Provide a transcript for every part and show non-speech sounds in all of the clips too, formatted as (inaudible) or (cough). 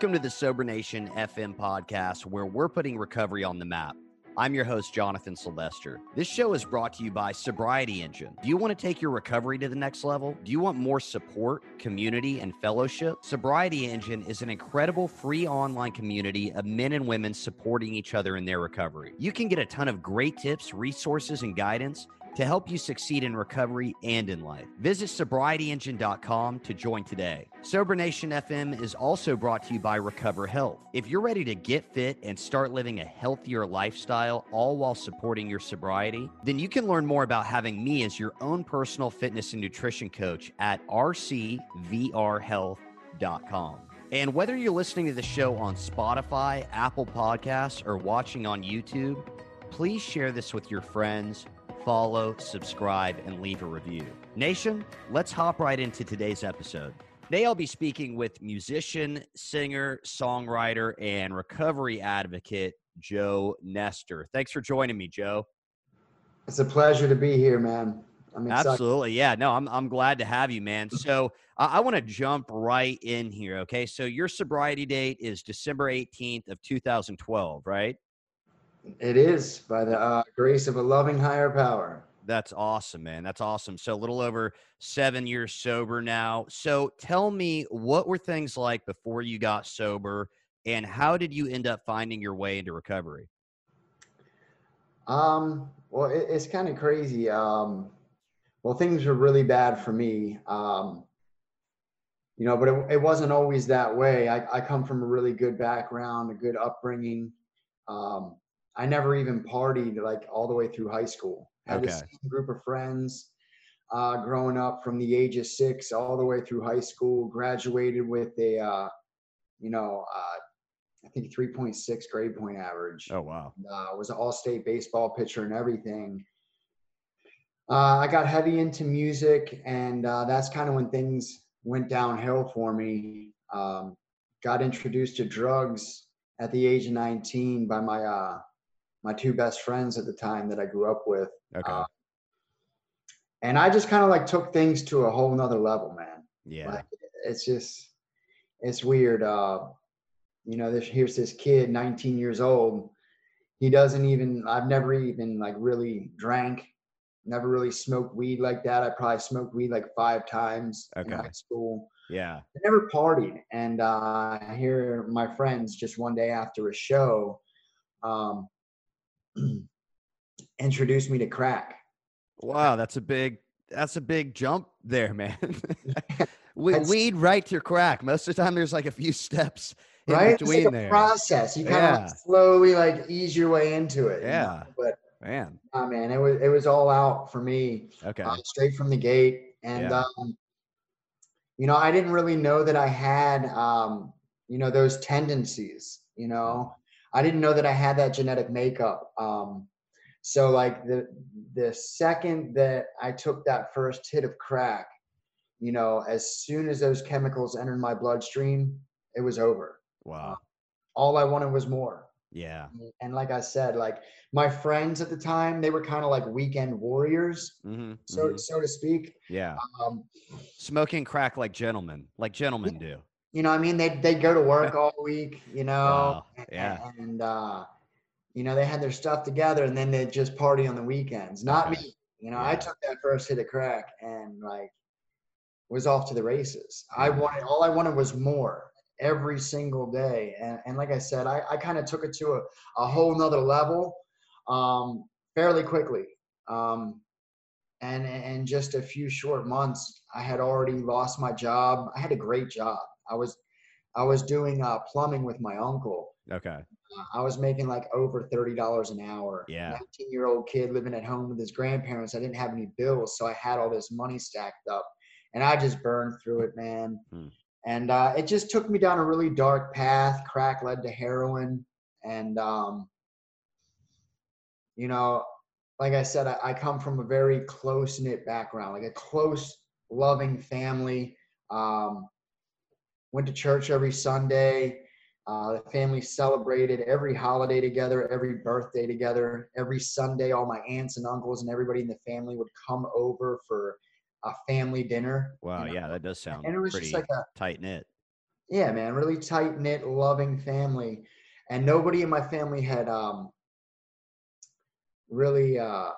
Welcome to the Sober Nation FM podcast, where we're putting recovery on the map. I'm your host, Jonathan Sylvester. This show is brought to you by Sobriety Engine. Do you want to take your recovery to the next level? Do you want more support, community, and fellowship? Sobriety Engine is an incredible free online community of men and women supporting each other in their recovery. You can get a ton of great tips, resources, and guidance to help you succeed in recovery and in life. Visit sobrietyengine.com to join today. Sober Nation FM is also brought to you by Recover Health. If you're ready to get fit and start living a healthier lifestyle, all while supporting your sobriety, then you can learn more about having me as your own personal fitness and nutrition coach at rcvrhealth.com. And whether you're listening to the show on Spotify, Apple Podcasts, or watching on YouTube, please share this with your friends follow, subscribe, and leave a review. Nation, let's hop right into today's episode. Today, I'll be speaking with musician, singer, songwriter, and recovery advocate Joe Nestor. Thanks for joining me, Joe. It's a pleasure to be here, man. Absolutely. Yeah. No, I'm, I'm glad to have you, man. So I, I want to jump right in here. Okay. So your sobriety date is December 18th of 2012, right? It is by the uh, grace of a loving higher power. That's awesome, man. That's awesome. So a little over seven years sober now. So tell me, what were things like before you got sober, and how did you end up finding your way into recovery? Um, well, it, it's kind of crazy. Um, well, things were really bad for me. Um, you know, but it, it wasn't always that way. I, I come from a really good background, a good upbringing. Um, I never even partied like all the way through high school. I had okay. the same group of friends uh, growing up from the age of six all the way through high school. Graduated with a, uh, you know, uh, I think 3.6 grade point average. Oh wow! Uh, was an all-state baseball pitcher and everything. Uh, I got heavy into music, and uh, that's kind of when things went downhill for me. Um, got introduced to drugs at the age of 19 by my uh, my two best friends at the time that I grew up with. Okay. Uh, and I just kind of like took things to a whole nother level, man. Yeah. Like, it's just, it's weird. Uh, you know, this, here's this kid, 19 years old. He doesn't even, I've never even like really drank, never really smoked weed like that. I probably smoked weed like five times okay. in high school. Yeah. I never partied. And uh, I hear my friends just one day after a show, um, (clears throat) introduced me to crack. Wow, that's a big that's a big jump there, man. (laughs) (laughs) we, weed right to crack. Most of the time, there's like a few steps in right? between like there. Process. You kind yeah. of like slowly like ease your way into it. Yeah. You know? But man, oh man, it was it was all out for me. Okay. Uh, straight from the gate, and yeah. um, you know, I didn't really know that I had um, you know those tendencies. You know, I didn't know that I had that genetic makeup. Um, so like the the second that I took that first hit of crack, you know, as soon as those chemicals entered my bloodstream, it was over. Wow. Uh, all I wanted was more. Yeah. And like I said, like my friends at the time, they were kind of like weekend warriors, mm-hmm, so mm-hmm. so to speak. Yeah. Um, Smoking crack like gentlemen, like gentlemen do you know, I mean, they they go to work all week, you know, yeah, and, and uh, you know they had their stuff together, and then they just party on the weekends. Not okay. me, you know. Yeah. I took that first hit of crack and like was off to the races. I wanted all I wanted was more every single day, and and like I said, I I kind of took it to a a whole nother level, um, fairly quickly. Um, and in just a few short months, I had already lost my job. I had a great job I was I was doing uh, plumbing with my uncle. Okay. Uh, I was making like over thirty dollars an hour. Yeah. Nineteen year old kid living at home with his grandparents. I didn't have any bills, so I had all this money stacked up, and I just burned through it, man. Hmm. And uh, it just took me down a really dark path. Crack led to heroin, and um, you know, like I said, I, I come from a very close knit background, like a close, loving family. Um, went to church every Sunday. Uh, the family celebrated every holiday together, every birthday together. Every Sunday, all my aunts and uncles and everybody in the family would come over for a family dinner. Wow, you know? yeah, that does sound and it was pretty like a, tight knit. Yeah, man, really tight knit, loving family, and nobody in my family had um, really uh,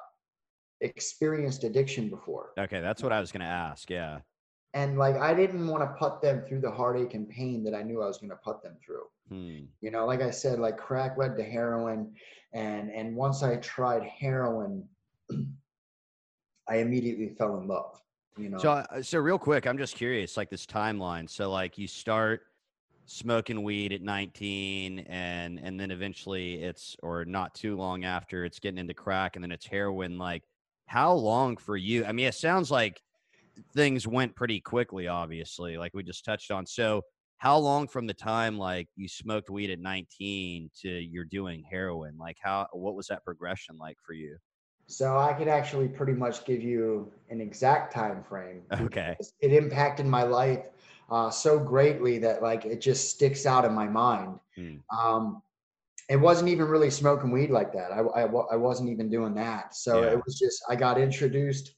experienced addiction before. Okay, that's what I was going to ask. Yeah. And like, I didn't want to put them through the heartache and pain that I knew I was going to put them through. Hmm. You know, like I said, like crack led to heroin, and and once I tried heroin, (clears throat) I immediately fell in love. You know. So, uh, so real quick, I'm just curious, like this timeline. So, like you start smoking weed at 19 and and then eventually it's or not too long after it's getting into crack and then it's heroin like how long for you i mean it sounds like things went pretty quickly obviously like we just touched on so how long from the time like you smoked weed at 19 to you're doing heroin like how what was that progression like for you so i could actually pretty much give you an exact time frame (laughs) okay it impacted my life uh, so greatly that like it just sticks out in my mind. Mm. Um, it wasn't even really smoking weed like that. I, I, I wasn't even doing that. So yeah. it was just, I got introduced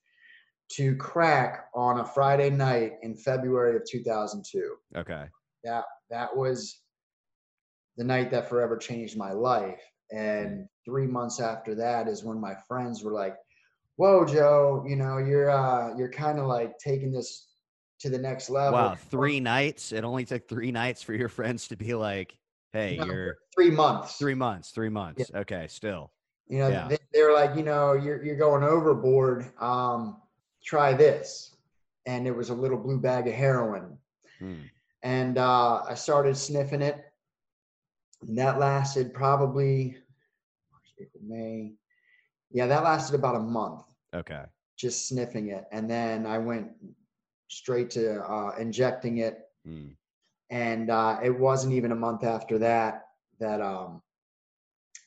to crack on a Friday night in February of 2002. Okay. That, that was the night that forever changed my life. And three months after that is when my friends were like, whoa, Joe, you know, you're, uh, you're kind of like taking this to the next level. Wow, three nights. It only took three nights for your friends to be like, "Hey, no, you're three months, three months, three months." Yeah. Okay, still. You know, yeah. they, they're like, you know, you're you're going overboard. Um, try this, and it was a little blue bag of heroin, hmm. and uh, I started sniffing it, and that lasted probably April, May. Yeah, that lasted about a month. Okay. Just sniffing it, and then I went straight to uh, injecting it. Mm. And uh, it wasn't even a month after that that um,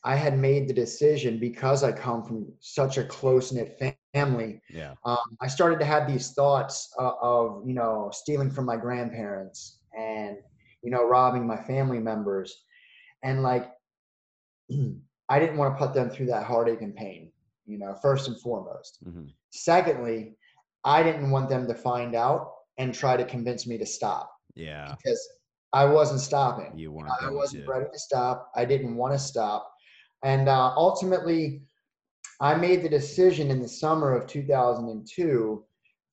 I had made the decision because I come from such a close knit family. Yeah. Um, I started to have these thoughts uh, of, you know, stealing from my grandparents and, you know, robbing my family members. And like, (clears throat) I didn't want to put them through that heartache and pain, you know, first and foremost. Mm-hmm. Secondly, I didn't want them to find out and try to convince me to stop. Yeah. Because I wasn't stopping. You weren't. I wasn't to. ready to stop. I didn't want to stop. And uh, ultimately, I made the decision in the summer of 2002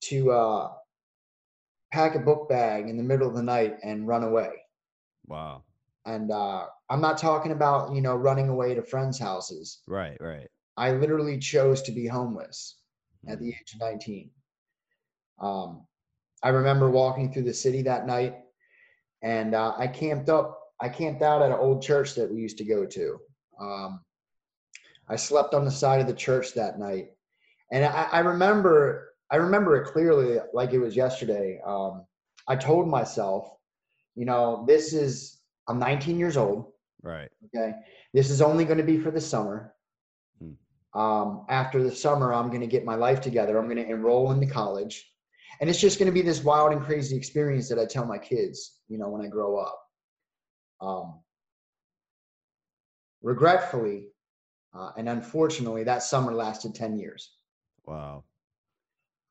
to uh, pack a book bag in the middle of the night and run away. Wow. And uh, I'm not talking about, you know, running away to friends' houses. Right, right. I literally chose to be homeless mm-hmm. at the age of 19. Um, I remember walking through the city that night, and uh, I camped up. I camped out at an old church that we used to go to. Um, I slept on the side of the church that night, and I, I remember. I remember it clearly, like it was yesterday. Um, I told myself, you know, this is. I'm 19 years old. Right. Okay. This is only going to be for the summer. Hmm. Um, after the summer, I'm going to get my life together. I'm going to enroll into college and it's just going to be this wild and crazy experience that I tell my kids, you know, when I grow up. Um, regretfully, uh, and unfortunately, that summer lasted 10 years. Wow.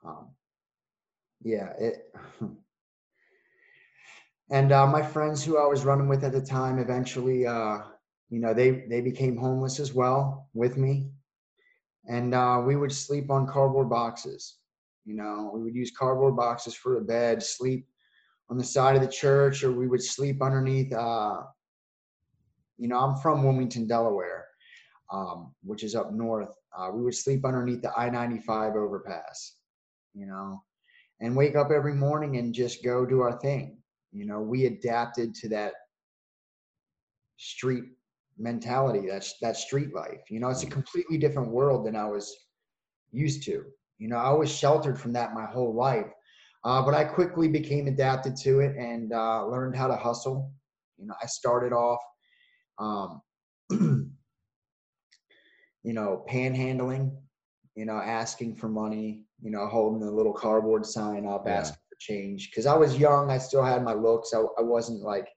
Um, yeah. It, (sighs) and uh, my friends who I was running with at the time eventually, uh, you know, they, they became homeless as well with me. And uh, we would sleep on cardboard boxes. You know, we would use cardboard boxes for a bed, sleep on the side of the church, or we would sleep underneath. Uh, you know, I'm from Wilmington, Delaware, um, which is up north. Uh, we would sleep underneath the I 95 overpass, you know, and wake up every morning and just go do our thing. You know, we adapted to that street mentality, that's that street life. You know, it's a completely different world than I was used to. You know, I was sheltered from that my whole life. Uh, but I quickly became adapted to it and uh, learned how to hustle. You know, I started off, um, you know, panhandling, you know, asking for money, you know, holding a little cardboard sign up, yeah. asking for change. Because I was young, I still had my looks. I, I wasn't like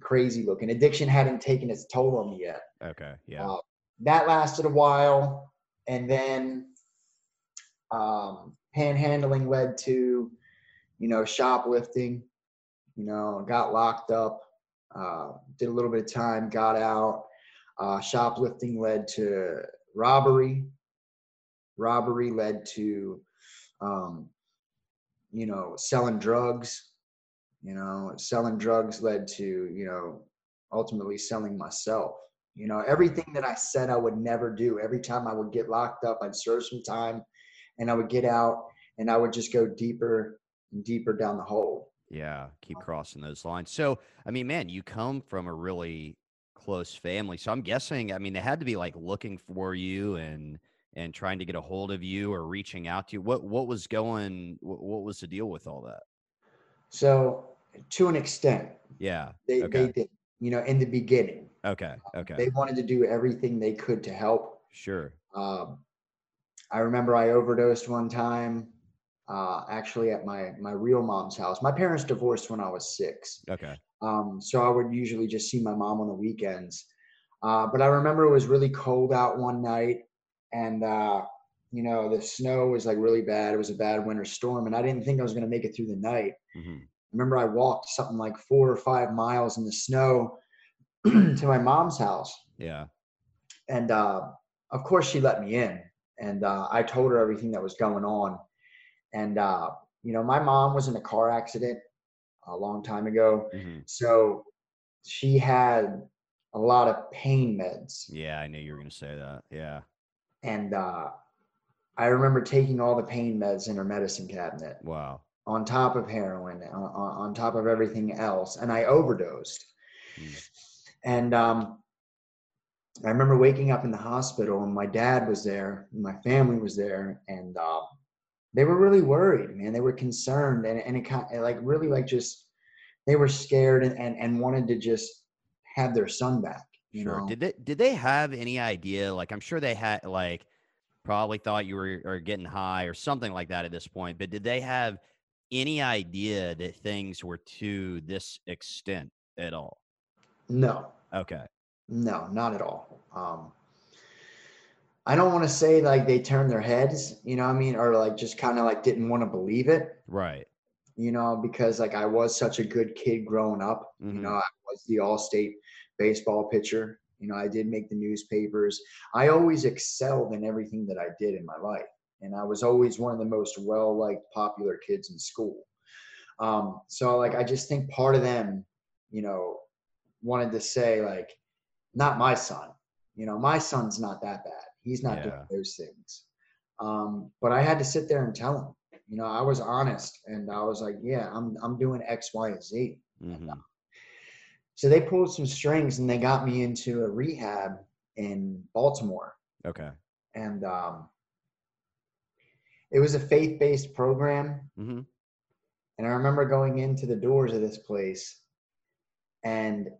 crazy looking. Addiction hadn't taken its toll on me yet. Okay, yeah. Uh, that lasted a while. And then um, panhandling led to, you know, shoplifting. You know, got locked up, uh, did a little bit of time, got out. Uh, shoplifting led to robbery. Robbery led to, um, you know, selling drugs. You know, selling drugs led to, you know, ultimately selling myself. You know, everything that I said I would never do, every time I would get locked up, I'd serve some time and I would get out and I would just go deeper and deeper down the hole. Yeah, keep crossing those lines. So, I mean, man, you come from a really close family. So I'm guessing, I mean, they had to be like looking for you and and trying to get a hold of you or reaching out to you. What what was going what, what was the deal with all that? So, to an extent, yeah. They okay. they did, you know, in the beginning. Okay. Um, okay. They wanted to do everything they could to help. Sure. Um, I remember I overdosed one time, uh, actually at my my real mom's house. My parents divorced when I was six. Okay. Um, so I would usually just see my mom on the weekends. Uh, but I remember it was really cold out one night, and uh, you know the snow was like really bad. It was a bad winter storm, and I didn't think I was going to make it through the night. Mm-hmm. I remember I walked something like four or five miles in the snow (clears throat) to my mom's house. Yeah. And uh, of course, she let me in, and uh, I told her everything that was going on. And uh, you know, my mom was in a car accident a long time ago, mm-hmm. so she had a lot of pain meds. Yeah, I knew you were going to say that. Yeah. And uh, I remember taking all the pain meds in her medicine cabinet. Wow. On top of heroin, on, on top of everything else, and I overdosed. Mm. And um, I remember waking up in the hospital, and my dad was there, and my family was there, and uh, they were really worried, man. They were concerned, and and it kind of like really like just they were scared and, and and wanted to just have their son back. Sure. know? Did they did they have any idea? Like I'm sure they had like probably thought you were or getting high or something like that at this point. But did they have any idea that things were to this extent at all? No. Okay. No, not at all. Um, I don't want to say like they turned their heads, you know what I mean? Or like just kind of like didn't want to believe it. Right. You know, because like I was such a good kid growing up. Mm-hmm. You know, I was the all state baseball pitcher. You know, I did make the newspapers. I always excelled in everything that I did in my life. And I was always one of the most well liked, popular kids in school. Um, so like I just think part of them, you know, wanted to say like, not my son. You know, my son's not that bad. He's not yeah. doing those things. Um, but I had to sit there and tell him. You know, I was honest, and I was like, "Yeah, I'm I'm doing X, Y, and Z." Mm-hmm. So they pulled some strings and they got me into a rehab in Baltimore. Okay. And um, it was a faith-based program. Mm-hmm. And I remember going into the doors of this place, and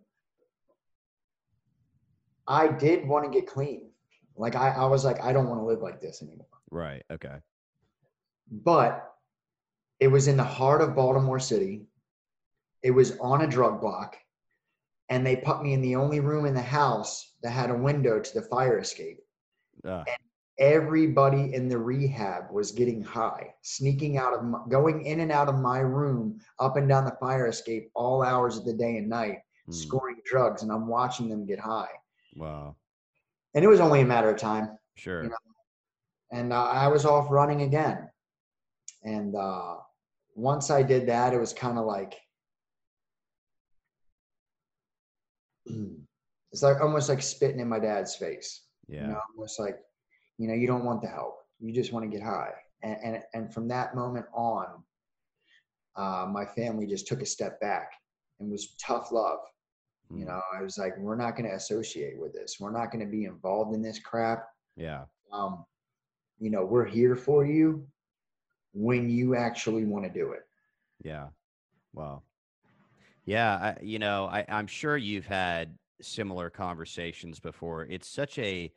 I did want to get clean. Like I, I was like, I don't want to live like this anymore. Right. Okay. But it was in the heart of Baltimore City. It was on a drug block. And they put me in the only room in the house that had a window to the fire escape. Uh. And everybody in the rehab was getting high, sneaking out of, my, going in and out of my room, up and down the fire escape, all hours of the day and night, mm. scoring drugs. And I'm watching them get high. Wow. And it was only a matter of time. Sure. You know? And uh, I was off running again. And uh, once I did that, it was kind of like, (clears throat) it's like almost like spitting in my dad's face. Yeah. You know, almost like, you know, you don't want the help. You just want to get high. And, and, and from that moment on, uh, my family just took a step back and was tough love. You mm. know, I was like, we're not going to associate with this. We're not going to be involved in this crap. Yeah. Um, you know, we're here for you when you actually want to do it. Yeah. Wow. Yeah. I, you know, I, I'm sure you've had similar conversations before. It's such a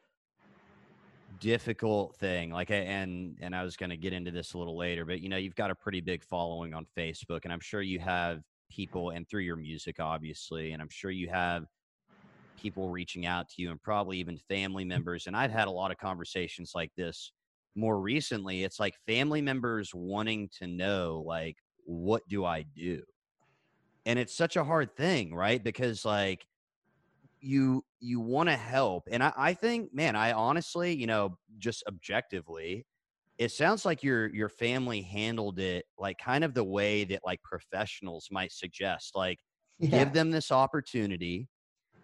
difficult thing like and and i was going to get into this a little later but you know you've got a pretty big following on facebook and i'm sure you have people and through your music, obviously. And I'm sure you have people reaching out to you and probably even family members. And I've had a lot of conversations like this more recently. It's like family members wanting to know, like, what do I do? and it's such a hard thing right because like you you want to help and I, I think man i honestly you know just objectively it sounds like your your family handled it like kind of the way that like professionals might suggest like yeah. give them this opportunity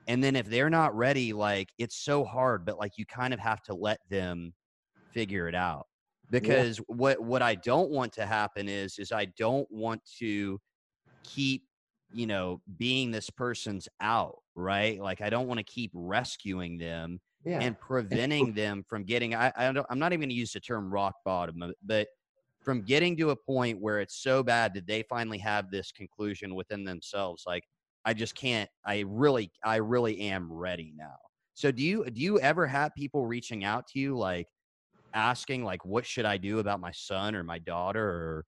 and then if they're not ready like it's so hard but like you kind of have to let them figure it out because yeah. what what i don't want to happen is is i don't want to keep you know being this person's out right like i don't want to keep rescuing them yeah. and preventing them from getting I, I don't, i'm not even going to use the term rock bottom but from getting to a point where it's so bad that they finally have this conclusion within themselves like i just can't i really i really am ready now so do you do you ever have people reaching out to you like asking like what should i do about my son or my daughter or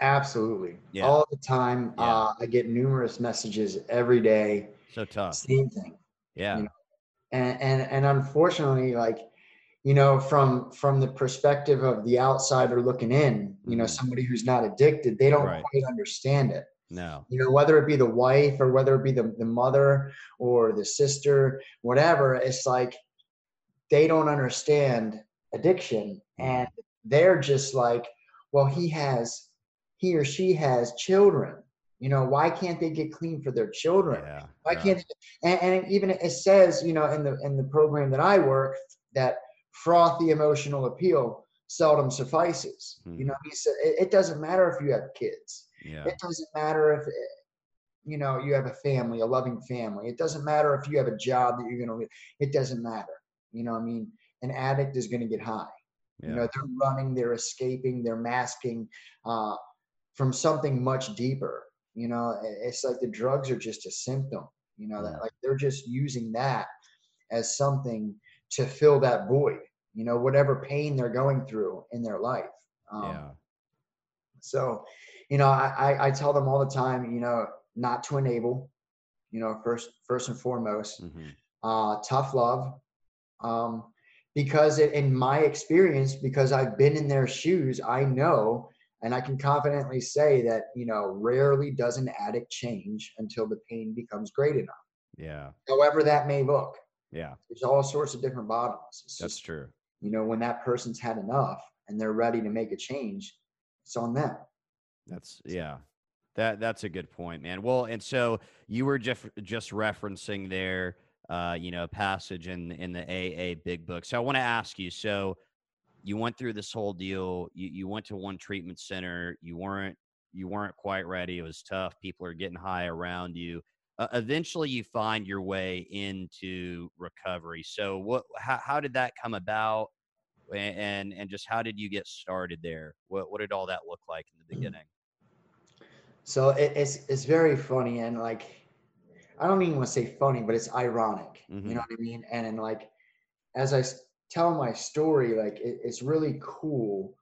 absolutely yeah. all the time yeah. uh, i get numerous messages every day so tough same thing yeah you know? And and and unfortunately like you know from from the perspective of the outsider looking in you know mm-hmm. somebody who's not addicted they don't right. quite understand it no you know whether it be the wife or whether it be the, the mother or the sister whatever it's like they don't understand addiction and mm-hmm. they're just like well he has he or she has children you know, why can't they get clean for their children? Yeah, why yeah. can't and, and, even it says, you know, in the in the program that I work that frothy emotional appeal seldom suffices. Hmm. You know, he said it, it, doesn't matter if you have kids. Yeah. It doesn't matter if you know you have a family, a loving family. It doesn't matter if you have a job that you're going to. It doesn't matter. You know, I mean, an addict is going to get high. Yeah. You know, they're running, they're escaping, they're masking uh, from something much deeper you know, it's like the drugs are just a symptom. You know, that like they're just using that as something to fill that void. You know, whatever pain they're going through in their life. Um, yeah. So, you know, I, I tell them all the time, you know, not to enable. You know, first first and foremost, mm-hmm. uh, tough love. Um, because it, in my experience, because I've been in their shoes, I know and I can confidently say that, you know, rarely does an addict change until the pain becomes great enough. Yeah. However that may look. Yeah. There's all sorts of different bottoms. It's That's just, true. You know, when that person's had enough and they're ready to make a change, it's on them. That's yeah. That that's a good point, man. Well, and so you were just just referencing there uh, you know, a passage in in the AA big book. So I want to ask you, so you went through this whole deal. You, you went to one treatment center. You weren't you weren't quite ready. It was tough. People are getting high around you. Uh, eventually, you find your way into recovery. So, what? How, how did that come about? And and just how did you get started there? What what did all that look like in the mm. beginning? So it, it's it's very funny and like I don't even want to say funny, but it's ironic. Mm-hmm. You know what I mean? And and like as I tell my story, like it, it's really cool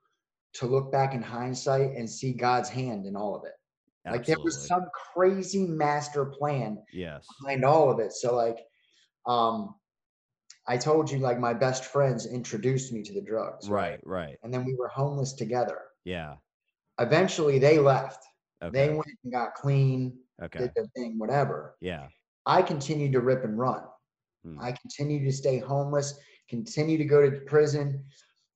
to look back in hindsight and see God's hand in all of it. Absolutely. Like there was some crazy master plan yes. behind all of it. So like um I told you like my best friends introduced me to the drugs. Right, right. right. And then we were homeless together. Yeah. Eventually they left. Okay. They went and got clean, okay. did their thing, whatever. Yeah. I continued to rip and run. Hmm. I continued to stay homeless continue to go to prison.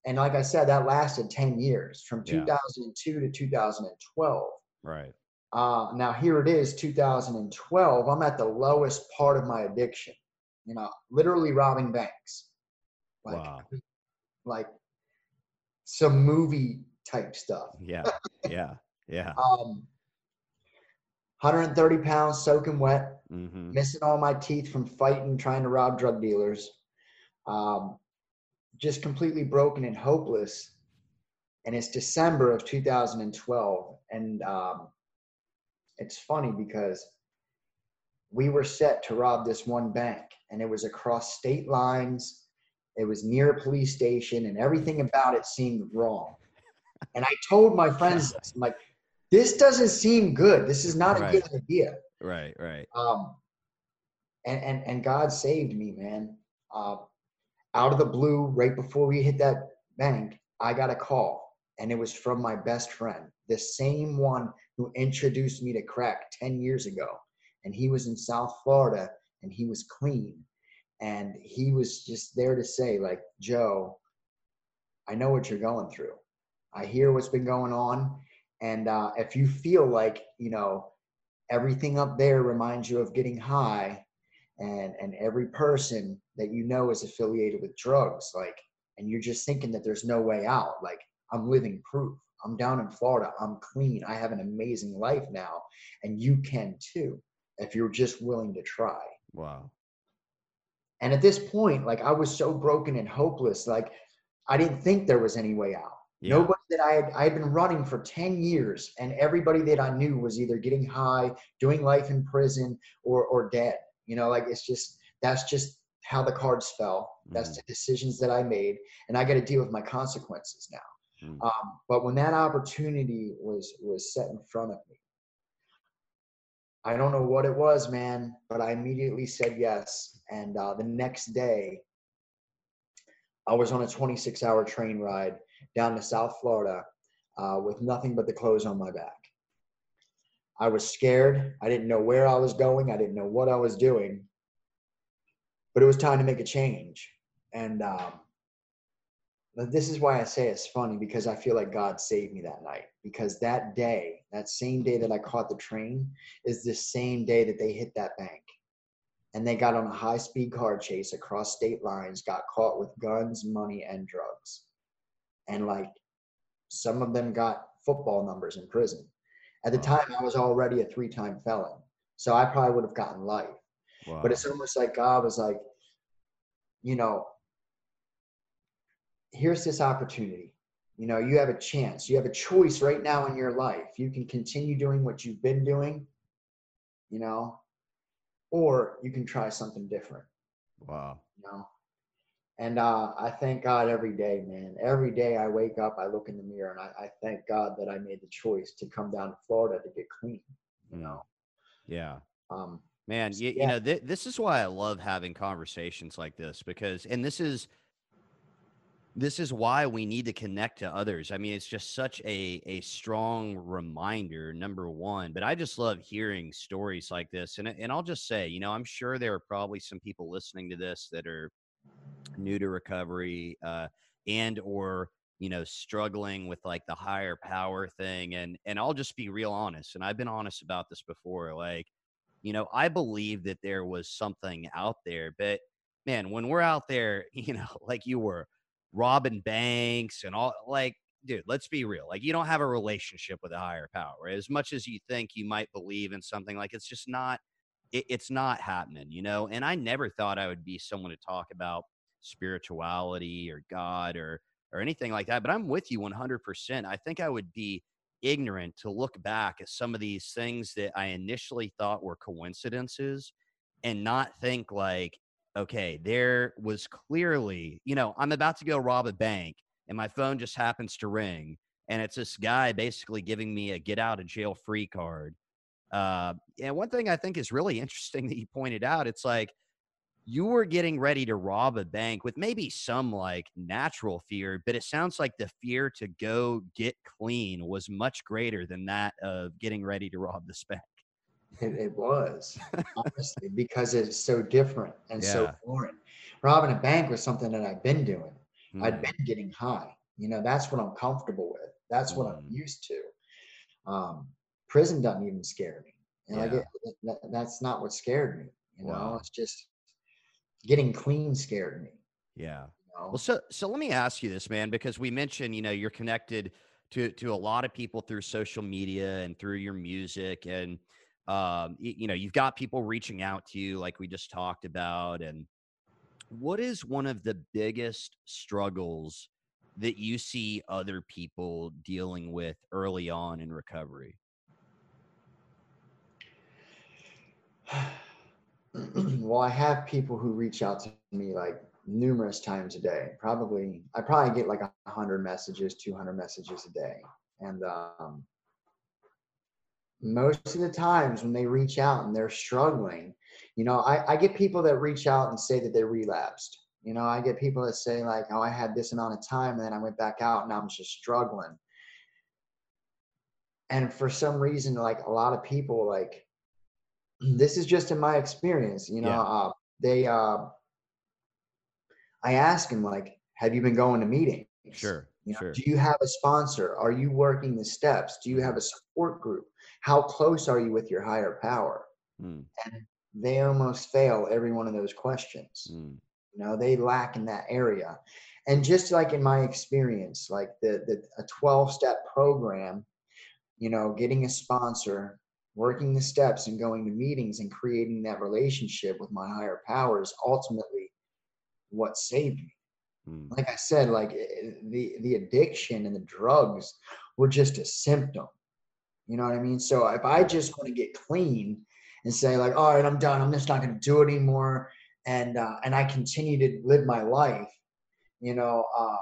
And like I said, that lasted 10 years from 2002 yeah. to 2012. Right. Uh, now here it is, 2012. I'm at the lowest part of my addiction. You know, literally robbing banks. Like, wow. (laughs) Like some movie type stuff. Yeah. Yeah. Yeah. (laughs) um, 130 pounds soaking wet, mm-hmm. missing all my teeth from fighting, trying to rob drug dealers um, just completely broken and hopeless. And it's December of 2012. And um, it's funny because we were set to rob this one bank, and it was across state lines. It was near a police station, and everything about it seemed wrong. And I told my friends, I'm like, this doesn't seem good. This is not a right. good idea. Right, right. Um, and and and God saved me, man. Uh, out of the blue, right before we hit that bank, I got a call and it was from my best friend, the same one who introduced me to crack 10 years ago. And he was in South Florida and he was clean. And he was just there to say, like, Joe, I know what you're going through. I hear what's been going on. And uh, if you feel like, you know, everything up there reminds you of getting high, and and every person that you know is affiliated with drugs, like, and you're just thinking that there's no way out, like, I'm living proof. I'm down in Florida. I'm clean. I have an amazing life now, and you can too if you're just willing to try. Wow. And at this point, like I was so broken and hopeless, like I didn't think there was any way out. Yeah. Nobody that I had I had been running for 10 years and everybody that I knew was either getting high, doing life in prison or or dead. You know, like it's just that's just how the cards fell. That's mm-hmm. the decisions that I made and I got to deal with my consequences now. Mm-hmm. Um, but when that opportunity was was set in front of me, I don't know what it was, man, but I immediately said yes. And uh, the next day, I was on a 26 hour train ride down to South Florida uh, with nothing but the clothes on my back. I was scared. I didn't know where I was going. I didn't know what I was doing. But it was time to make a change. And um, this is why I say it's funny because I feel like God saved me that night. Because that day, that same day that I caught the train, is the same day that they hit that bank and they got on a high speed car chase across state lines, got caught with guns, money, and drugs. And like some of them got football numbers in prison. At the time, I was already a three time felon. So I probably would have gotten life. Wow. But it's almost like God was like, you know, here's this opportunity. You know, you have a chance. You have a choice right now in your life. You can continue doing what you've been doing, you know, or you can try something different. Wow. You know? And uh, I thank God every day, man. Every day I wake up, I look in the mirror, and I, I thank God that I made the choice to come down to Florida to get clean. You know. Yeah. Um, man, you, yeah. you know, th- this is why I love having conversations like this because, and this is this is why we need to connect to others. I mean, it's just such a a strong reminder, number one. But I just love hearing stories like this. And and I'll just say, you know, I'm sure there are probably some people listening to this that are new to recovery uh, and or you know struggling with like the higher power thing and and I'll just be real honest and I've been honest about this before like you know I believe that there was something out there but man when we're out there (laughs) you know like you were robbing banks and all like dude let's be real like you don't have a relationship with a higher power as much as you think you might believe in something like it's just not it, it's not happening you know and i never thought i would be someone to talk about spirituality or god or or anything like that but i'm with you 100% i think i would be ignorant to look back at some of these things that i initially thought were coincidences and not think like okay, there was clearly, you know, I'm about to go rob a bank and my phone just happens to ring and it's this guy basically giving me a get out of jail free card. Uh, and one thing I think is really interesting (laughs) that you pointed out, it's like you were getting ready to rob a bank with maybe some like natural fear, but it sounds like the fear to go get clean was much greater than that of getting ready to rob this bank. It, it was (laughs) honestly because it's so different and yeah. so foreign. Robbing a bank was something that I've been doing. Mm. I'd been getting high. You know, that's what I'm comfortable with. That's mm. what I'm mm. used to. Um, prison doesn't even scare me. And yeah. I get that, that's not what scared me. You wow. know, it's just getting clean scared me. Yeah. You know? Well, so so let me ask you this, man, because we mentioned, you know, you're connected to to a lot of people through social media and through your music and um, you, you know, you've got people reaching out to you, like we just talked about. And what is one of the biggest struggles that you see other people dealing with early on in recovery? (sighs) (sighs) (sighs) (clears throat) well, I have people who reach out to me like numerous times a day. Probably, I probably get like a hundred messages, two hundred messages a day, and um, most of the times when they reach out and they're struggling, you know, I, I get people that reach out and say that they relapsed. You know, I get people that say like, "Oh, I had this amount of time, and then I went back out, and I'm just struggling." and for some reason like a lot of people like this is just in my experience you know Yeah. uh, they uh i ask them like have you been going to meetings? Sure. you know, Sure. do you have a sponsor? Are you working the steps? Do you have a support group? How close are you with your higher power? Mm, they almost fail every one of those questions. Mm, you know they lack in that area. And just like in my experience like the, the a 12 step program you know getting a sponsor working the steps and going to meetings and creating that relationship with my higher powers ultimately what saved me. Mm. like i said like eh, the the addiction and the drugs were just a symptom. You know what i mean? So if i just want to get clean and say like all right i'm done. I'm just not going to do it anymore and uh, and i continue to live my life you know uh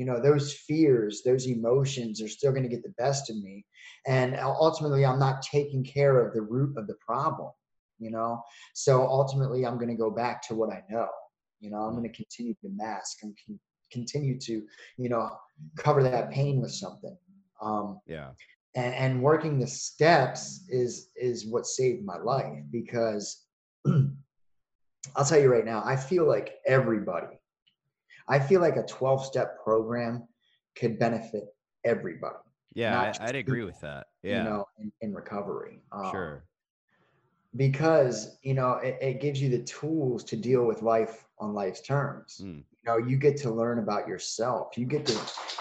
you know those fears those emotions are still going to get the best of me. And ultimately i'm not taking care of the root of the problem you know? So ultimately i'm going to go back to what i know you know? I'm going to continue to mask and con- continue to you know cover that pain with something. Um Yeah. and, and working the steps is is what saved my life because (clears throat) I'll tell you right now, I feel like everybody, I feel like a 12 step program could benefit everybody, Yeah. I, I'd agree with that. Yeah. you know, in, in recovery. Um, sure. Because, you know, it, it gives you the tools to deal with life on life's terms. Mm, You know, you get to learn about yourself. You get to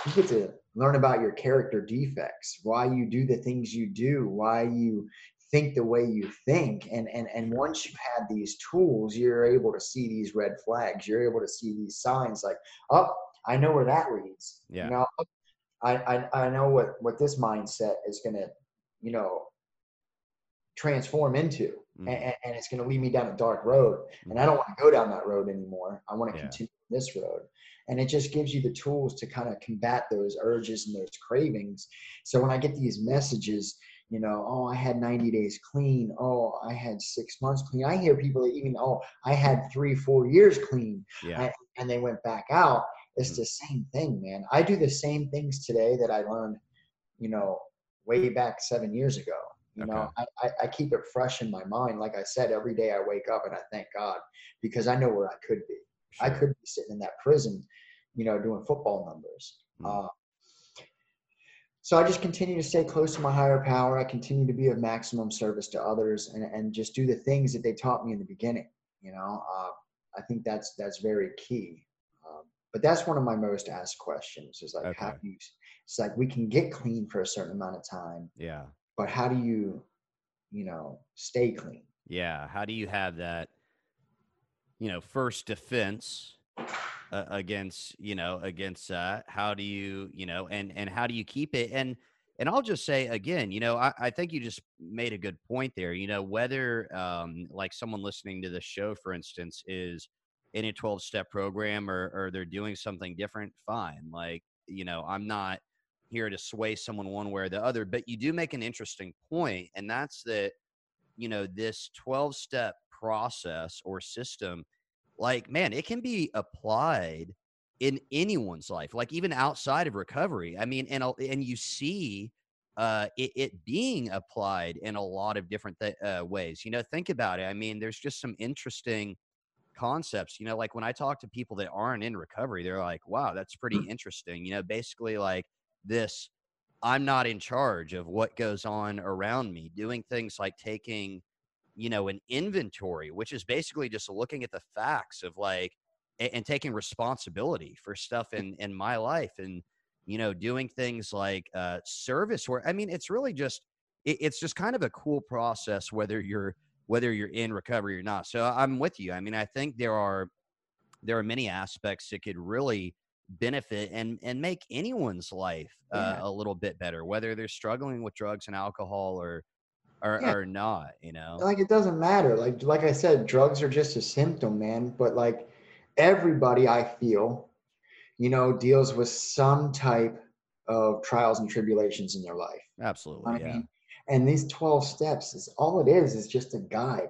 you get to learn about your character defects, why you do the things you do, why you think the way you think. And and and once you've had these tools, you're able to see these red flags. You're able to see these signs like, oh, I know where that leads. Yeah. You know, I I, I know what what this mindset is gonna, you know, transform into. mhm, And, and it's going to lead me down a dark road and i mhm. don't want to go down that road anymore i want to Yeah. continue this road and it just gives you the tools to kind of combat those urges and those cravings so when i get these messages you know oh i had 90 days clean. Oh i had six months clean. I hear people that even oh i had three four years clean. Yeah. I- and they went back out. It's Mhm. the same thing man. I do the same things today that i learned you know way back seven years ago. You know I, I, I keep it fresh in my mind. Like i said every day i wake up and i thank god because i know where i could be. I could be sitting in that prison, you know, doing football numbers. Mm. Uh, so I just continue to stay close to my higher power. I continue to be of maximum service to others, and, and just do the things that they taught me in the beginning. You know, uh, I think that's that's very key. Um, but that's one of my most asked questions: is like, how do you? It's like we can get clean for a certain amount of time, Yeah. but how do you, you know, stay clean? Yeah. How do you have that, you know, first defense uh, against, you know, against that? How do you, you know, and and how do you keep it? And and I'll just say again, you know, I, I think you just made a good point there. You know, whether um like someone listening to the show, for instance, is in a 12 step program or or they're doing something different, fine. Like, you know, I'm not here to sway someone one way or the other, but you do make an interesting point, and that's that you know this 12 step process or system like man it can be applied in anyone's life like even outside of recovery i mean and and you see uh it, it being applied in a lot of different th- uh, ways you know think about it i mean there's just some interesting concepts you know like when i talk to people that aren't in recovery they're like wow that's pretty interesting you know basically like this I'm not in charge of what goes on around me, doing things like taking, you know, an inventory, which is basically just looking at the facts of like and, and taking responsibility for stuff in in my life and you know doing things like uh service work. I mean it's really just it, it's just kind of a cool process whether you're whether you're in recovery or not. So i'm with you. I mean i think there are there are many aspects that could really benefit and and make anyone's life uh, Yeah. a little bit better whether they're struggling with drugs and alcohol or or, Yeah. or not you know? Like it doesn't matter. Like like i said drugs are just a symptom man but like everybody i feel you know deals with some type of trials and tribulations in their life. Absolutely i yeah. mean and these 12 steps is all it is is just a guide.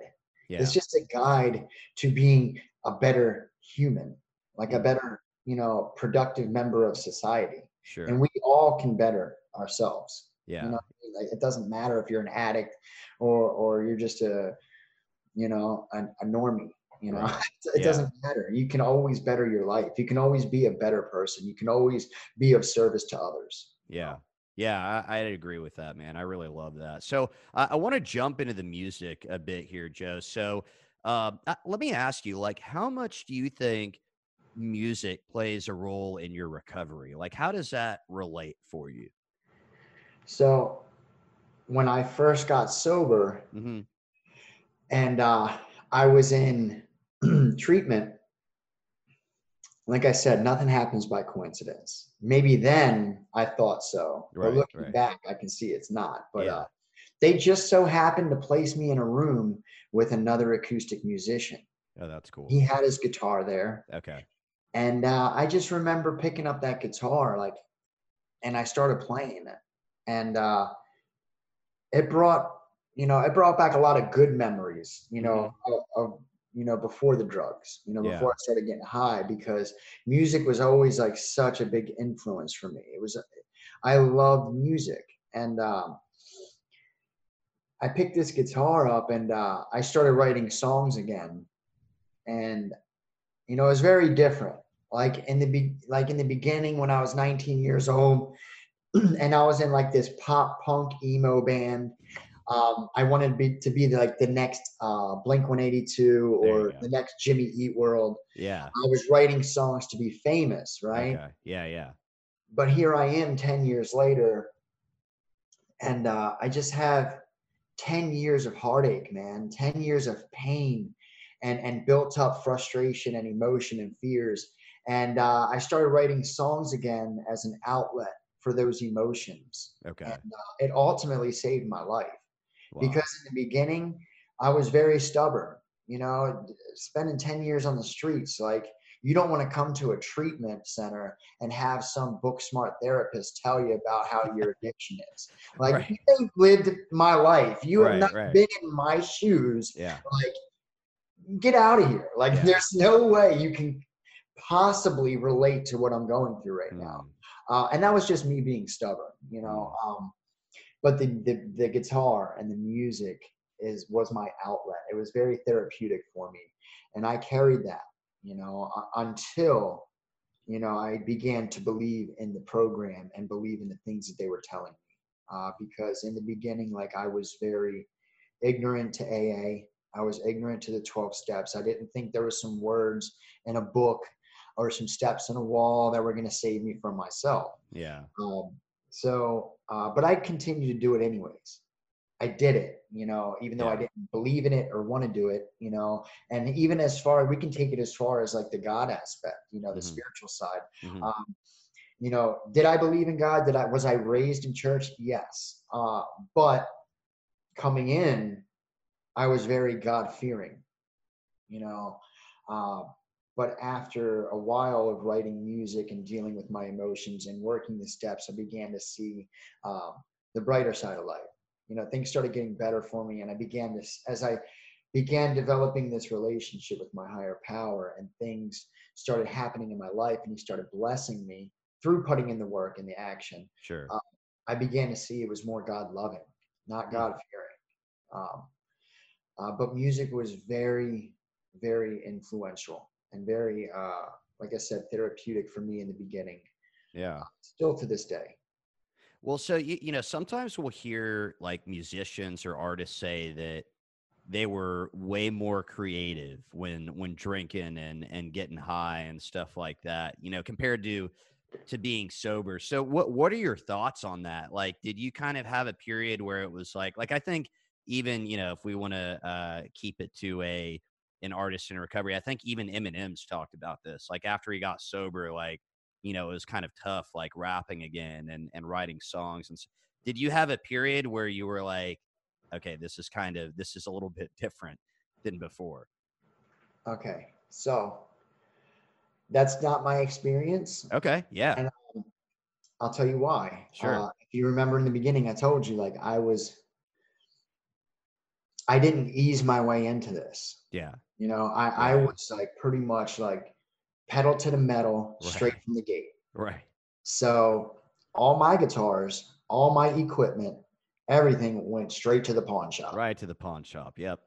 Yeah. It's just a guide to being a better human like a better you know productive member of society. Sure. and we all can better ourselves Yeah. You know, like, it doesn't matter if you're an addict or or you're just a, you know, a, a normie. You know, Right. (laughs) it Yeah. doesn't matter. You can always better your life. You can always be a better person. You can always be of service to others. Yeah. Yeah, I, I'd agree with that, man. I really love that. So uh, I want to jump into the music a bit here, Joe. So uh, let me ask you, like, how much do you think music plays a role in your recovery? Like, how does that relate for you? So when I first got sober hmm and uh, I was in (clears throat) treatment, like I said, nothing happens by coincidence. Maybe then I thought so, Right, but looking right. back, I can see it's not. But Yeah. uh, they just so happened to place me in a room with another acoustic musician. Oh, that's cool. He had his guitar there, Okay. and uh, I just remember picking up that guitar, like, and I started playing it, and uh, it brought, you know, it brought back a lot of good memories, you know, of, of you know before the drugs, you know, Yeah. before I started getting high, because music was always like such a big influence for me. It was, I loved music, and um, I picked this guitar up, and uh, I started writing songs again, and you know, it was very different. Like in the be- like in the beginning when I was 19 years old, (clears throat) and I was in like this pop punk emo band. Um, I wanted to be, to be like the next uh, Blink 182 or the next Jimmy Eat World. Yeah. I was writing songs to be famous, right? Okay. Yeah. Yeah. But here I am 10 years later, and uh, I just have 10 years of heartache, man, 10 years of pain and, and built up frustration and emotion and fears. And uh, I started writing songs again as an outlet for those emotions. Okay. And uh, it ultimately saved my life Wow. because in the beginning, I was very stubborn. You know, spending 10 years on the streets, like, you don't want to come to a treatment center and have some book smart therapist tell you about how (laughs) your addiction is. Like, Right. you ain't lived my life. You have not right. been in my shoes. yeah. Like, get out of here. Like, Yeah. there's no way you can possibly relate to what I'm going through right now Mm. Uh, and that was just me being stubborn, you know. Um, but the, the the guitar and the music is was my outlet. It was very therapeutic for me, and I carried that, you know, until you know I began to believe in the program and believe in the things that they were telling me. Uh, because in the beginning, like I was very ignorant to AA. I was ignorant to the 12 steps. I didn't think there was some words in a book or some steps in a wall that were going to save me from myself. Yeah. Um, so, uh, but I continued to do it anyways. I did it, you know, even though I didn't believe in it or want to do it, you know, and even as far, we can take it as far as like the God aspect, you know, the Mhm. spiritual side. Mhm. Um, you know, did I believe in God? Did I, was I raised in church? Yes. Uh, but coming in, I was very God fearing, you know, uh, but after a while of writing music and dealing with my emotions and working the steps, I began to see um, the brighter side of life. You know, things started getting better for me, and I began this as I began developing this relationship with my higher power, and things started happening in my life, and He started blessing me through putting in the work and the action. Sure. uh, I began to see it was more God loving, not Hmm. God fearing. Um, uh, but music was very, very influential and very, uh, like I said, therapeutic for me in the beginning. yeah. Still to this day. Well, so you, you know, sometimes we'll hear like musicians or artists say that they were way more creative when when drinking and and getting high and stuff like that, you know, compared to to being sober. So what what are your thoughts on that? Like did you kind of have a period where it was like like I think even, you know, if we want to uh keep it to a an artist in recovery, I think even Eminem's talked about this. Like after he got sober like you know, it was kind of tough, like rapping again and and writing songs. And s- did you have a period where you were like, okay, this is kind of this is a little bit (laughs) different than before? Okay. So that's not my experience. Okay, yeah, And um, I'll tell you why. Sure. Uh, if you remember in the beginning, I told you like I was, I didn't ease my way into this. Yeah, You know, I, I was like pretty much like pedal to the metal straight from the gate. right, So all my guitars all my equipment, everything went straight to the pawn shop. Right to the pawn shop. Yep.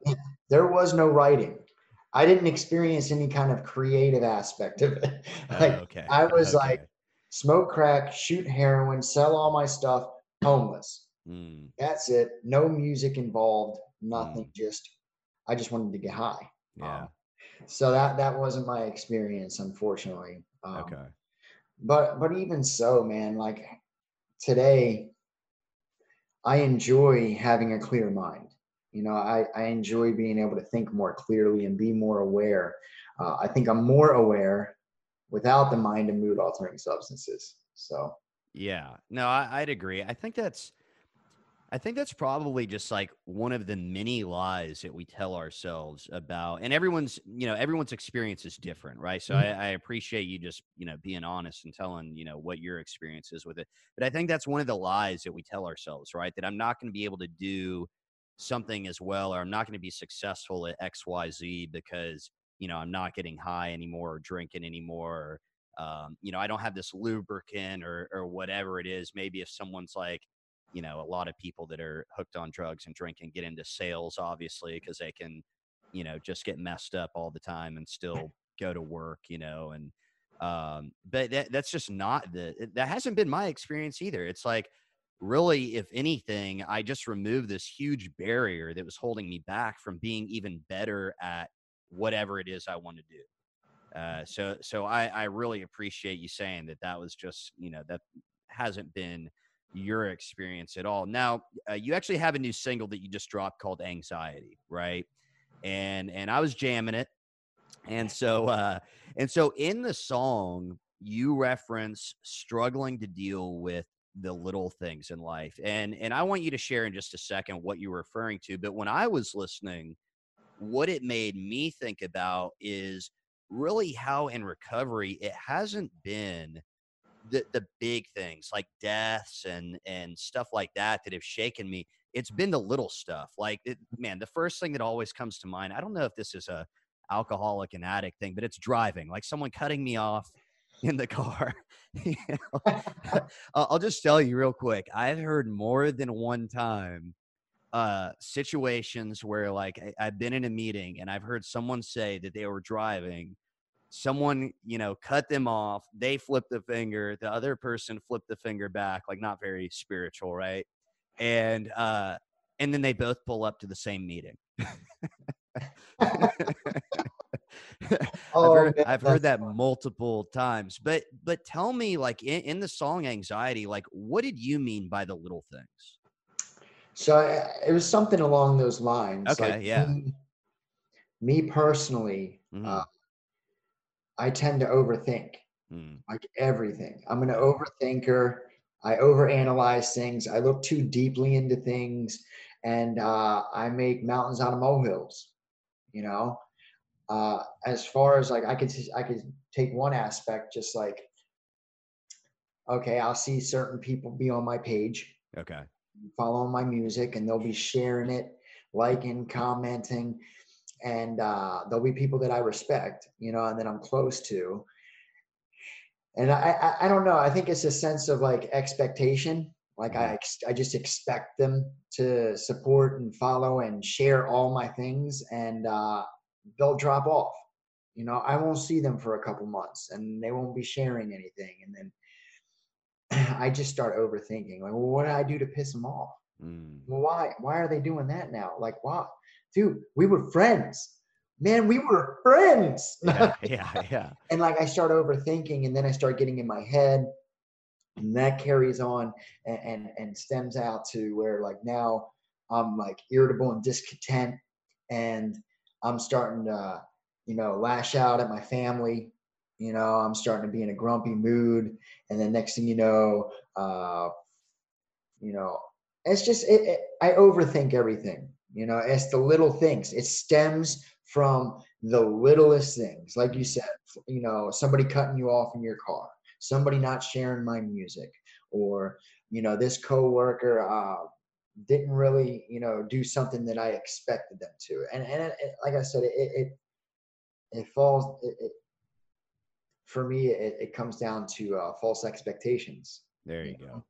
There was no writing. I didn't experience any kind of creative aspect of it. (laughs) like okay. I was okay. like, smoke crack, shoot heroin, sell all my stuff, homeless. Mm, That's it. No music involved. Nothing. Just I just wanted to get high. yeah. Um, so that that wasn't my experience, unfortunately. Um, okay. But but even so, man, like today, I enjoy having a clear mind. You know, I, I enjoy being able to think more clearly and be more aware. Uh, I think I'm more aware without the mind and mood altering substances. So Yeah. No, I, I'd agree. I think that's I think that's probably just like one of the many lies that we tell ourselves about and everyone's you know everyone's experience is different right? So Mhm. I, I appreciate you just you know being honest and telling you know what your experience is with it but i think that's one of the lies that we tell ourselves right? That i'm not going to be able to do something as well or i'm not going to be successful at xyz because you know i'm not getting high anymore or drinking anymore or um, you know i don't have this lubricant or or whatever it is. Maybe if someone's like you know a lot of people that are hooked on drugs and drinking get into sales obviously because they can you know just get messed up all the time and still go to work you know and um but that, that's just not the that hasn't been my experience either. It's like really if anything i just removed this huge barrier that was holding me back from being even better at whatever it is i want to do. Uh so so i i really appreciate you saying that that was just you know that hasn't been your experience at all. Now, uh, you actually have a new single that you just dropped called Anxiety, right? And and I was jamming it. And so uh and so in the song you reference struggling to deal with the little things in life. And and I want you to share in just a second what you're referring to, but when I was listening, what it made me think about is really how in recovery it hasn't been the the big things like deaths and and stuff like that that have shaken me it's been the little stuff like it, man the first thing that always comes to mind i don't know if this is a alcoholic and addict thing but it's driving like someone cutting me off (laughs) in the car (laughs) You know? (laughs) I'll just tell you real quick i've heard more than one time uh situations where like I, i've been in a meeting and i've heard someone say that they were driving someone you know cut them off they flipped the finger the other person flipped the finger back like not very spiritual right and uh and then they both pull up to the same meeting (laughs) Oh, I've heard, man, I've heard that multiple times but but tell me like in, in the song anxiety like what did you mean by the little things So it was something along those lines. Okay, like yeah. Me, me personally, Mhm. uh, I tend to overthink Mm, like everything. I'm an overthinker. I overanalyze things. I look too deeply into things, and uh, I make mountains out of molehills. You know, uh, as far as like I could I could take one aspect, just like okay, I'll see certain people be on my page, okay following my music and they'll be sharing it, liking, commenting, and uh, there'll be people that I respect, you know, and that I'm close to. And I, I, I don't know. I think it's a sense of like expectation. Like I, ex- I just expect them to support and follow and share all my things, and uh, they'll drop off. You know, I won't see them for a couple months, and they won't be sharing anything, and then (clears throat) I just start overthinking. Like, well, what did I do to piss them off? Mm, Well, why? Why are they doing that now? Like, why? Dude, we were friends. Man, we were friends. (laughs) yeah yeah yeah and like I start overthinking, and then I start getting in my head, and that carries on and and, and stems out to where like now I'm like irritable and discontent, and I'm starting to, you know, lash out at my family. You know, I'm starting to be in a grumpy mood, and then next thing you know, uh, you know, it's just it, it, I overthink everything. You know, it's the little things. It stems from the littlest things, like you said. You know, somebody cutting you off in your car, somebody not sharing my music, or you know, this coworker uh, didn't really, you know, do something that I expected them to. And and it, it- like I said, it it it falls. It, it, for me, it, it comes down to uh, false expectations there you you go know?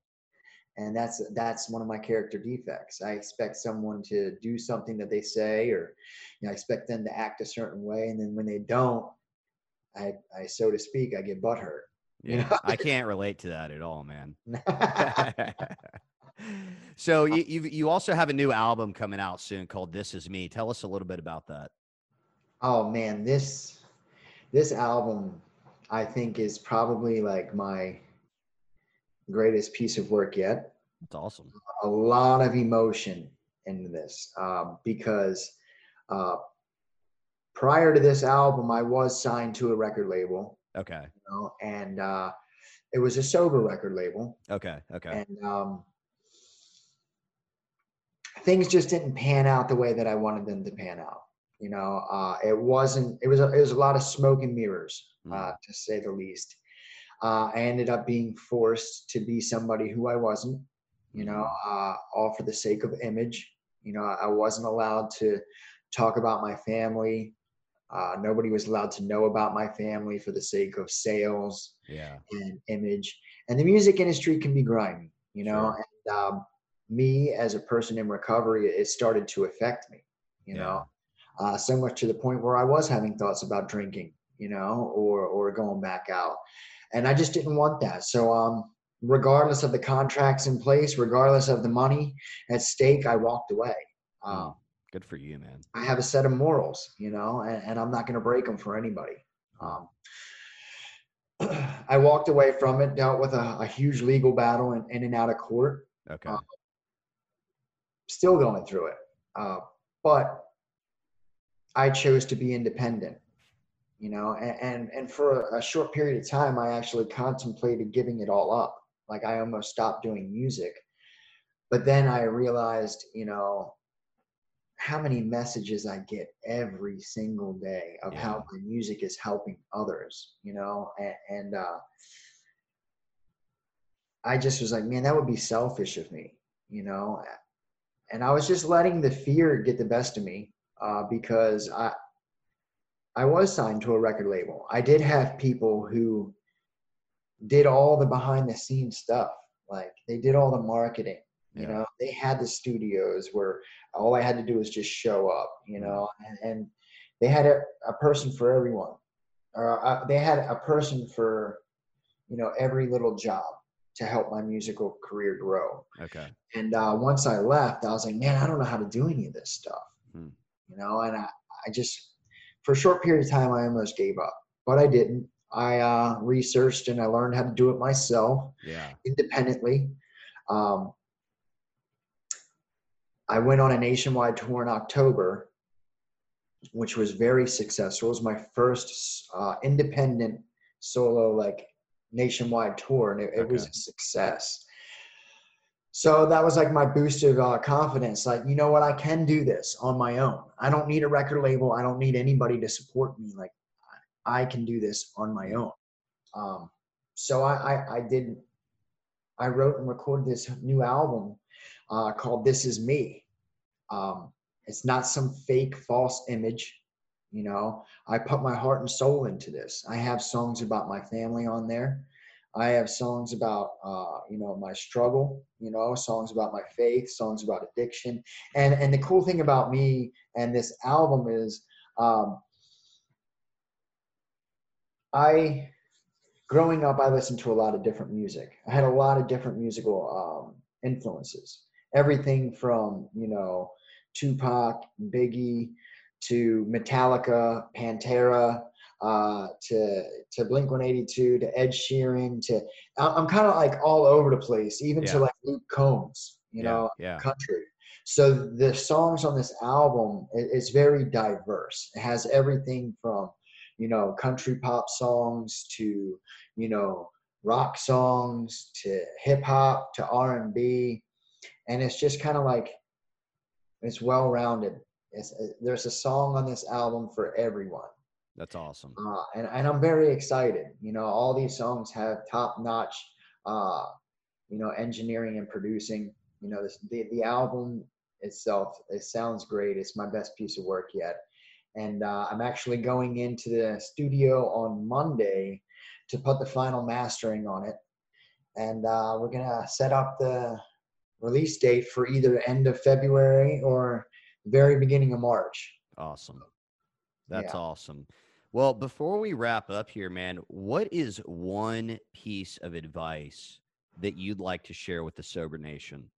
And that's that's one of my character defects i expect someone to do something that they say or you know i expect them to act a certain way and then when they don't i i so to speak i get butthurt (laughs) yeah, you know? I can't relate to that at all, man. (laughs) (laughs) so you you you also have a new album coming out soon called "This Is Me." Tell us a little bit about that. Oh man, this this album I think is probably like my greatest piece of work yet. That's awesome. A lot of emotion into this um, because uh, prior to this album, I was signed to a record label. Okay. You know, and uh, it was a sober record label. Okay. Okay. And um, things just didn't pan out the way that I wanted them to pan out. You know, uh, it wasn't. It was. A, it was a lot of smoke and mirrors, uh, mm. to say the least. Uh, I ended up being forced to be somebody who I wasn't. You know, mm-hmm. uh, all for the sake of image. You know, I wasn't allowed to talk about my family. Uh, nobody was allowed to know about my family for the sake of sales yeah. and image. And the music industry can be grimy, you know. Sure. And um, me as a person in recovery, it started to affect me, you yeah. know, uh, so much to the point where I was having thoughts about drinking, you know, or or going back out, and I just didn't want that. So um, regardless of the contracts in place, regardless of the money at stake, I walked away. Um, Good for you, man. I have a set of morals, you know, and, and I'm not going to break them for anybody. Um, (clears throat) I walked away from it, dealt with a, a huge legal battle in, in, and out of court. Okay. Uh, still going through it. Uh, but I chose to be independent, you know, and, and, and for a short period of time, I actually contemplated giving it all up. Like I almost stopped doing music. But then I realized, you know, how many messages I get every single day of yeah. how my music is helping others, you know, and, and uh, I just was like, man, that would be selfish of me, you know, and I was just letting the fear get the best of me uh, because I I was signed to a record label. I did have people who did all the behind the scenes stuff, like they did all the marketing, you yeah. know, they had the studios where all I had to do was just show up. You mm-hmm. know, and, and they had a, a, person for everyone, or uh, they had a person for you know every little job to help my musical career grow. Okay. And uh, once I left, I was like, man, I don't know how to do any of this stuff. Hmm. You know, and I, I just for a short period of time I almost gave up, but I didn't. I uh, researched and I learned how to do it myself, yeah. independently. Um, I went on a nationwide tour in October, which was very successful. It was my first uh, independent solo like nationwide tour, and it, it was a success. So that was like my boost of uh, confidence. Like, you know what? I can do this on my own. I don't need a record label. I don't need anybody to support me. Like, I can do this on my own. Um, so I, I, I did. I wrote and recorded this new album uh, called "This Is Me," Um, it's not some fake, false image. You know, I put my heart and soul into this. I have songs about my family on there. I have songs about, uh, you know, my struggle. You know, songs about my faith, songs about addiction. And and the cool thing about me and this album is, um, I, growing up, I listened to a lot of different music. I had a lot of different musical um, influences. Everything from you know Tupac, Biggie, to Metallica, Pantera, uh, to to Blink 182, to Ed Sheeran, to I'm kind of like all over the place, even yeah. to like Luke Combs, you yeah, know, yeah. country. So the songs on this album is very diverse. It has everything from you know country pop songs to you know rock songs to hip hop to R and B, and it's just kind of like it's well rounded. It's, uh, there's a song on this album for everyone. That's awesome. Uh, and, and I'm very excited. You know, all these songs have top notch, uh, you know, engineering and producing. You know, this, the, the album itself, it sounds great. It's my best piece of work yet. And uh, I'm actually going into the studio on Monday to put the final mastering on it. and uh, we're gonna set up the release date for either end of February or very beginning of March. Awesome. That's yeah. awesome. Well, before we wrap up here, man, what is one piece of advice that you'd like to share with the Sober Nation?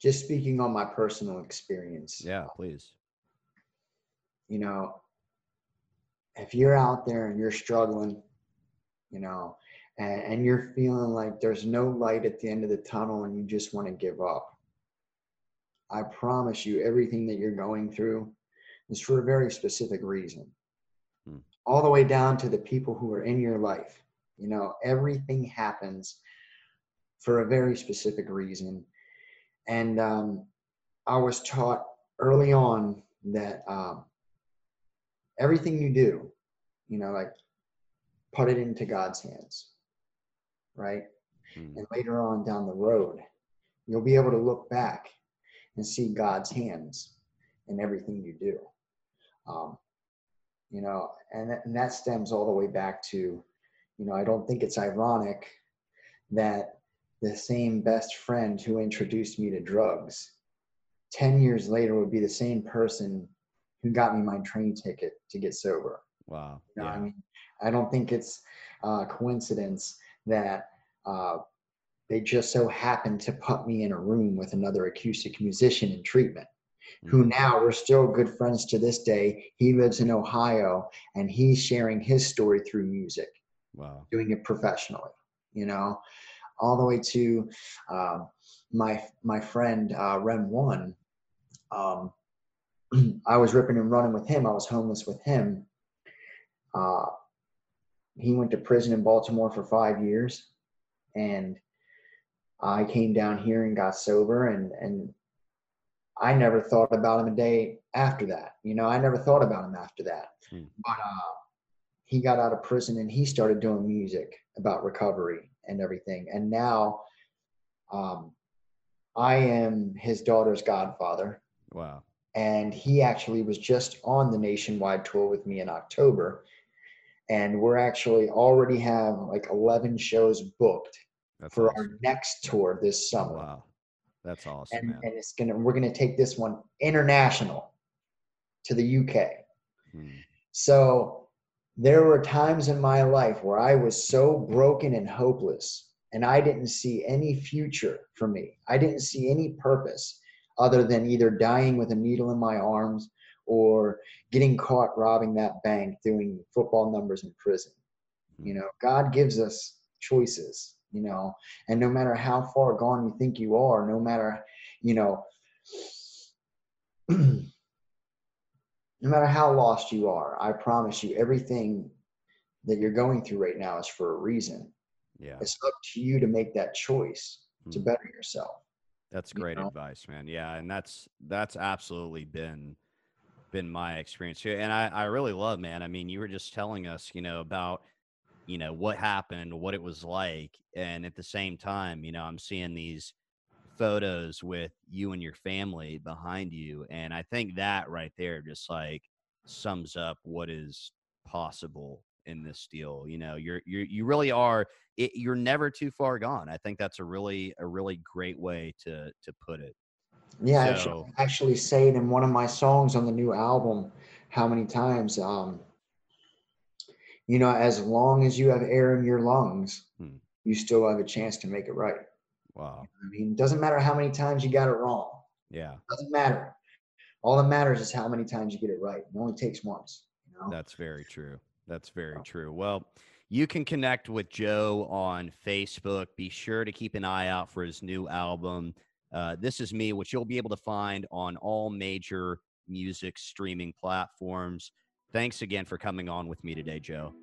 Just speaking on my personal experience. Yeah, please. You know, if you're out there and you're struggling, you know, and, and you're feeling like there's no light at the end of the tunnel and you just want to give up, I promise you, everything that you're going through is for a very specific reason. Hmm. All the way down to the people who are in your life. You know, everything happens for a very specific reason. And um, I was taught early on that um, everything you do, you know, like put it into God's hands, right? Hmm. And later on down the road, you'll be able to look back and see God's hands in everything you do. Um, you know, and that, and that stems all the way back to, you know, I don't think it's ironic that the same best friend who introduced me to drugs 10 years later would be the same person who got me my train ticket to get sober. Wow. You know, yeah. I mean, I don't think it's a coincidence that uh, they just so happened to put me in a room with another acoustic musician in treatment who mm-hmm. now we're still good friends to this day. He lives in Ohio and he's sharing his story through music. Wow. Doing it professionally, you know, all the way to uh, my my friend uh, Rem One. Um, I was ripping and running with him. I was homeless with him. Uh, he went to prison in Baltimore for five years, and I came down here and got sober, and and I never thought about him a day after that. You know, I never thought about him after that. Hmm. But uh, he got out of prison and he started doing music about recovery and everything. And now, um, I am his daughter's godfather. Wow and he actually was just on the nationwide tour with me in October. And we're actually already have like 11 shows booked That's for awesome. our next tour this summer. Wow. That's awesome. And, and, it's gonna we're gonna take this one international to the UK. Hmm. So there were times in my life where I was so broken and hopeless and I didn't see any future for me. I didn't see any purpose other than either dying with a needle in my arms or getting caught robbing that bank doing football numbers in prison. You know, God gives us choices, you know, and no matter how far gone you think you are, no matter, you know, (clears throat) no matter how lost you are, I promise you everything that you're going through right now is for a reason. Yeah. It's up to you to make that choice mm-hmm. to hmm. better yourself. That's great you know? advice, man. Yeah, and that's that's absolutely been been my experience here. And I, I really love, man. I mean, you were just telling us, you know, about you know what happened, what it was like, and at the same time, you know, I'm seeing these photos with you and your family behind you, and I think that right there just like sums up what is possible in this deal. You know, you're you you really are. It, you're never too far gone. I think that's a really a really great way to to put it. Yeah, so, I actually say it in one of my songs on the new album. How many times? Um, you know, as long as you have air in your lungs, hmm. you still have a chance to make it right. Wow. I mean, doesn't matter how many times you got it wrong. Yeah. Doesn't matter. All that matters is how many times you get it right. It only takes once. You know? That's very true. That's very true. Well, you can connect with Joe on Facebook. Be sure to keep an eye out for his new album. Uh, this is me, which you'll be able to find on all major music streaming platforms. Thanks again for coming on with me today, Joe.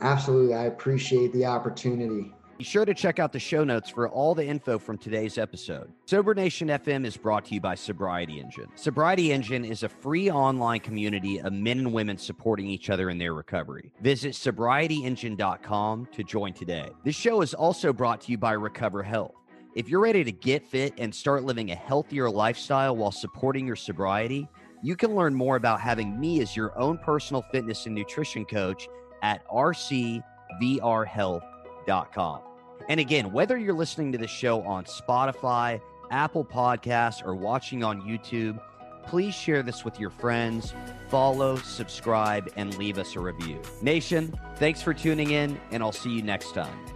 Absolutely. I appreciate the opportunity. Be sure to check out the show notes for all the info from today's episode. Sober Nation FM is brought to you by Sobriety Engine. Sobriety Engine is a free online community of men and women supporting each other in their recovery. Visit sobrietyengine.com to join today. This show is also brought to you by Recover Health. If you're ready to get fit and start living a healthier lifestyle while supporting your sobriety, you can learn more about having me as your own personal fitness and nutrition coach at rcvrhealth.com. And again, whether you're listening to the show on Spotify, Apple Podcasts, or watching on YouTube, please share this with your friends, follow, subscribe, and leave us a review. Nation, thanks for tuning in, and I'll see you next time.